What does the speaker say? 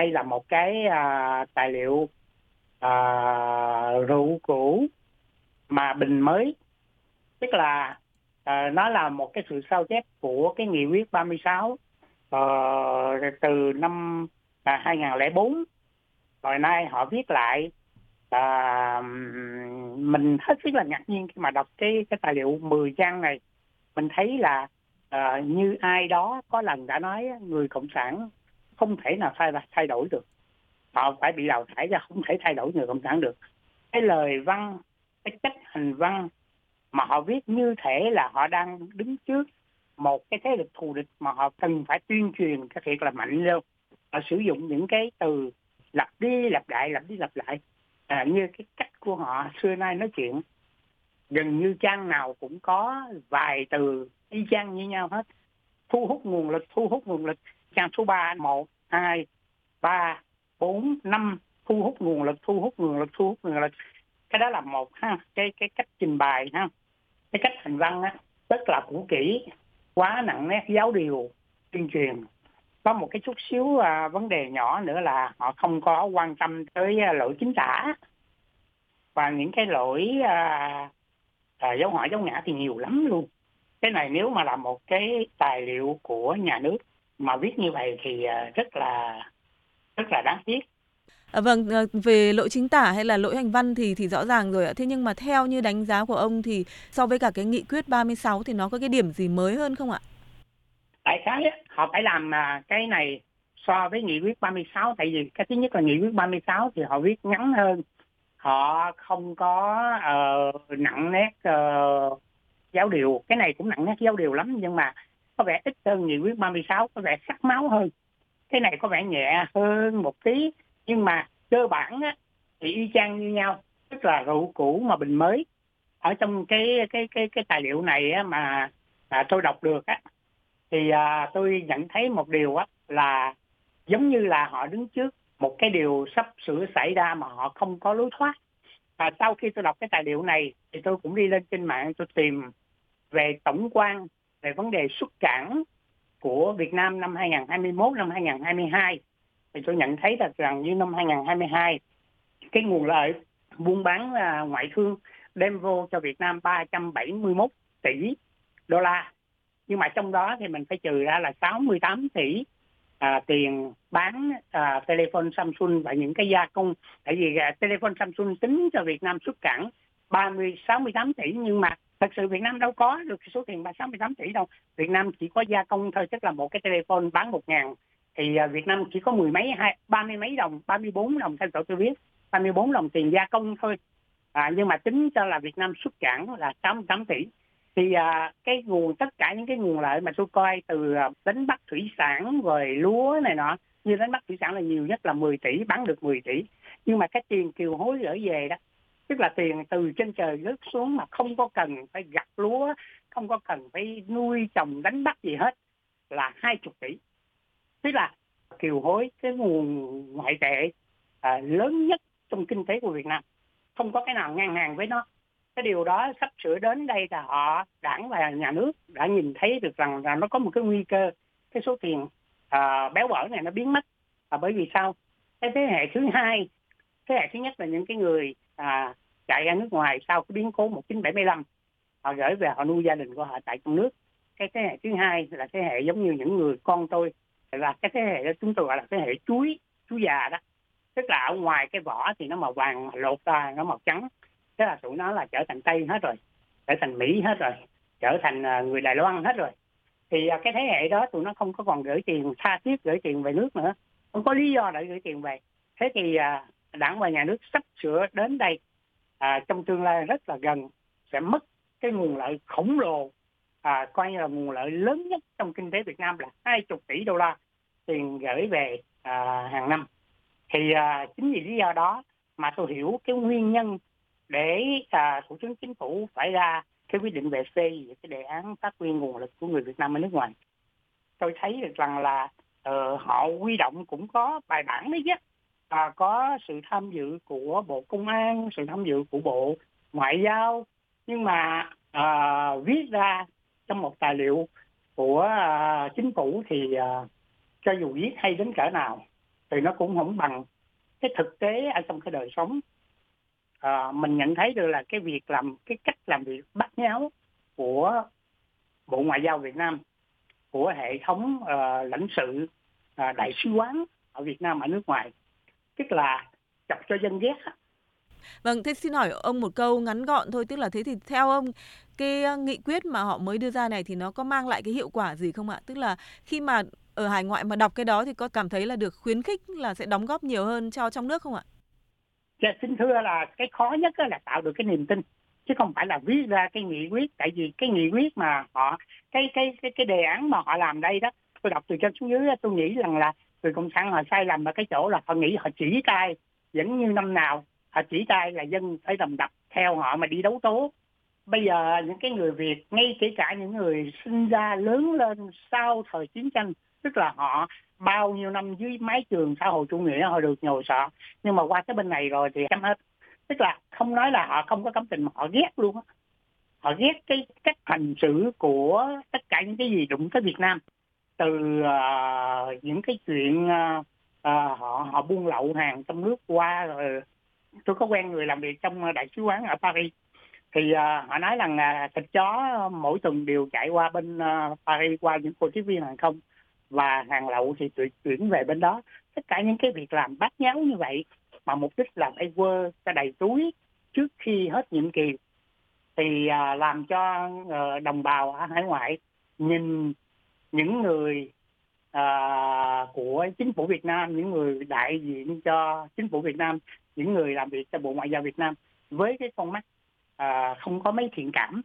đây là một cái à, tài liệu à, rượu cũ mà bình mới. Tức là à, nó là một cái sự sao chép của cái nghị quyết 36 ờ, từ năm à, 2004 rồi nay họ viết lại à, mình hết sức là ngạc nhiên khi mà đọc cái cái tài liệu 10 trang này. Mình thấy là à, như ai đó có lần đã nói người cộng sản không thể nào thay thay đổi được. Họ phải bị đào thải ra không thể thay đổi người cộng sản được. Cái lời văn cái cách hành văn mà họ viết như thể là họ đang đứng trước một cái thế lực thù địch mà họ cần phải tuyên truyền cái thiệt là mạnh lên họ sử dụng những cái từ lặp đi lặp lại lặp đi lặp lại à, như cái cách của họ xưa nay nói chuyện. Gần như trang nào cũng có vài từ y chang như nhau hết. Thu hút nguồn lực thu hút nguồn lực trang số 3 một hai ba bốn năm thu hút nguồn lực thu hút nguồn lực thu hút nguồn lực. Cái đó là một ha cái cái cách trình bày ha. Cái cách hành văn á rất là cũ kỹ quá nặng nét giáo điều tuyên truyền. Có một cái chút xíu à, vấn đề nhỏ nữa là họ không có quan tâm tới à, lỗi chính tả. Và những cái lỗi à, à, dấu hỏi dấu ngã thì nhiều lắm luôn. Cái này nếu mà là một cái tài liệu của nhà nước mà viết như vậy thì à, rất là rất là đáng tiếc À, vâng, à, về lỗi chính tả hay là lỗi hành văn thì thì rõ ràng rồi ạ. Thế nhưng mà theo như đánh giá của ông thì so với cả cái nghị quyết 36 thì nó có cái điểm gì mới hơn không ạ? Tại khái họ phải làm à, cái này so với nghị quyết 36 tại vì cái thứ nhất là nghị quyết 36 thì họ viết ngắn hơn. Họ không có uh, nặng nét uh, giáo điều, cái này cũng nặng nét giáo điều lắm nhưng mà có vẻ ít hơn nghị quyết 36 có vẻ sắc máu hơn. Cái này có vẻ nhẹ hơn một tí nhưng mà cơ bản á, thì y chang như nhau tức là rượu cũ mà bình mới ở trong cái cái cái cái tài liệu này á, mà à, tôi đọc được á thì à, tôi nhận thấy một điều á là giống như là họ đứng trước một cái điều sắp sửa xảy ra mà họ không có lối thoát và sau khi tôi đọc cái tài liệu này thì tôi cũng đi lên trên mạng tôi tìm về tổng quan về vấn đề xuất cảng của Việt Nam năm 2021 năm 2022 thì tôi nhận thấy là rằng như năm 2022 cái nguồn lợi buôn bán là ngoại thương đem vô cho Việt Nam 371 tỷ đô la. Nhưng mà trong đó thì mình phải trừ ra là 68 tỷ à, tiền bán à, telephone Samsung và những cái gia công. Tại vì à, telephone Samsung tính cho Việt Nam xuất cảng 30 68 tỷ nhưng mà thật sự Việt Nam đâu có được số tiền 68 tỷ đâu. Việt Nam chỉ có gia công thôi tức là một cái telephone bán một ngàn. Thì à, Việt Nam chỉ có mười mấy hai ba mươi mấy đồng ba mươi bốn đồng theo chỗ tôi biết. Ba mươi bốn đồng tiền gia công thôi. À, nhưng mà tính cho là Việt Nam xuất cảng là 68 tỷ. Thì à, cái nguồn tất cả những cái nguồn lợi mà tôi coi từ à, đánh bắt thủy sản rồi lúa này nọ như đánh bắt thủy sản là nhiều nhất là 10 tỷ bán được 10 tỷ. Nhưng mà cái tiền kiều hối gửi về đó tức là tiền từ trên trời rớt xuống mà không có cần phải gặt lúa không có cần phải nuôi trồng đánh bắt gì hết là hai chục tỷ. Tức là kiều hối cái nguồn ngoại tệ à, lớn nhất trong kinh tế của Việt Nam. Không có cái nào ngang hàng với nó. Cái điều đó sắp sửa đến đây là họ đảng và nhà nước đã nhìn thấy được rằng là nó có một cái nguy cơ. Cái số tiền à, béo bở này nó biến mất. À, bởi vì sao? Cái thế hệ thứ hai thế hệ thứ nhất là những cái người à, chạy ra nước ngoài sau cái biến cố 1975 họ gửi về, họ nuôi gia đình của họ tại trong nước. Cái thế hệ thứ hai là thế hệ giống như những người con tôi là cái thế hệ đó chúng tôi gọi là thế hệ chuối chuối già đó. Tức là ở ngoài cái vỏ thì nó màu vàng mà lột ra, nó màu trắng. Thế là tụi nó là trở thành tây hết rồi, trở thành mỹ hết rồi, trở thành à, người đài loan hết rồi. Thì à, cái thế hệ đó tụi nó không có còn gửi tiền, tha thiết gửi tiền về nước nữa. Không có lý do để gửi tiền về. Thế thì à, đảng và nhà nước sắp sửa đến đây à, trong tương lai rất là gần sẽ mất cái nguồn lợi khổng lồ à, coi như là nguồn lợi lớn nhất trong kinh tế Việt Nam là 20 tỷ đô la tiền gửi về à, hàng năm. Thì à, chính vì lý do đó mà tôi hiểu cái nguyên nhân để à, thủ tướng chính phủ phải ra cái quyết định về phê về cái đề án phát huy nguồn lực của người Việt Nam ở nước ngoài. Tôi thấy được rằng là uh, họ huy động cũng có bài bản đấy chứ à, có sự tham dự của bộ công an sự tham dự của bộ ngoại giao. Nhưng mà à, viết ra trong một tài liệu của à, chính phủ thì à, cho dù viết hay đến cỡ nào thì nó cũng không bằng cái thực tế ở trong cái đời sống. À, mình nhận thấy được là cái việc làm cái cách làm việc bắt nháo của bộ ngoại giao Việt Nam của hệ thống uh, lãnh sự uh, đại sứ quán ở Việt Nam ở nước ngoài tức là chọc cho dân ghét Vâng, thế xin hỏi ông một câu ngắn gọn thôi, tức là thế thì theo ông cái nghị quyết mà họ mới đưa ra này thì nó có mang lại cái hiệu quả gì không ạ? Tức là khi mà ở hải ngoại mà đọc cái đó thì có cảm thấy là được khuyến khích là sẽ đóng góp nhiều hơn cho trong nước không ạ? Dạ, xin thưa là cái khó nhất là tạo được cái niềm tin chứ không phải là viết ra cái nghị quyết tại vì cái nghị quyết mà họ cái cái cái cái đề án mà họ làm đây đó tôi đọc từ trên xuống dưới tôi nghĩ rằng là người cộng sản họ sai lầm ở cái chỗ là họ nghĩ họ chỉ tay, vẫn như năm nào, họ chỉ tay là dân phải đầm đập theo họ mà đi đấu tố. Bây giờ những cái người việt, ngay kể cả những người sinh ra lớn lên sau thời chiến tranh, tức là họ bao nhiêu năm dưới mái trường xã hội chủ nghĩa, họ được nhồi sọ. Nhưng mà qua cái bên này rồi thì chấm hết. Tức là không nói là họ không có cảm tình, mà họ ghét luôn họ ghét cái cách hành xử của tất cả những cái gì đụng tới Việt Nam từ uh, những cái chuyện uh, uh, họ họ buôn lậu hàng trong nước qua rồi tôi có quen người làm việc trong đại sứ quán ở Paris. Thì uh, họ nói rằng uh, thịt chó mỗi tuần đều chạy qua bên uh, Paris qua những cô tiếp viên hàng không và hàng lậu thì chuyển về bên đó. Tất cả những cái việc làm bát nháo như vậy mà mục đích là phải quơ ra đầy túi trước khi hết nhiệm kỳ thì uh, làm cho uh, đồng bào ở hải ngoại nhìn những người à, của chính phủ Việt Nam, những người đại diện cho chính phủ Việt Nam, những người làm việc cho Bộ Ngoại giao Việt Nam với cái con mắt à, không có mấy thiện cảm.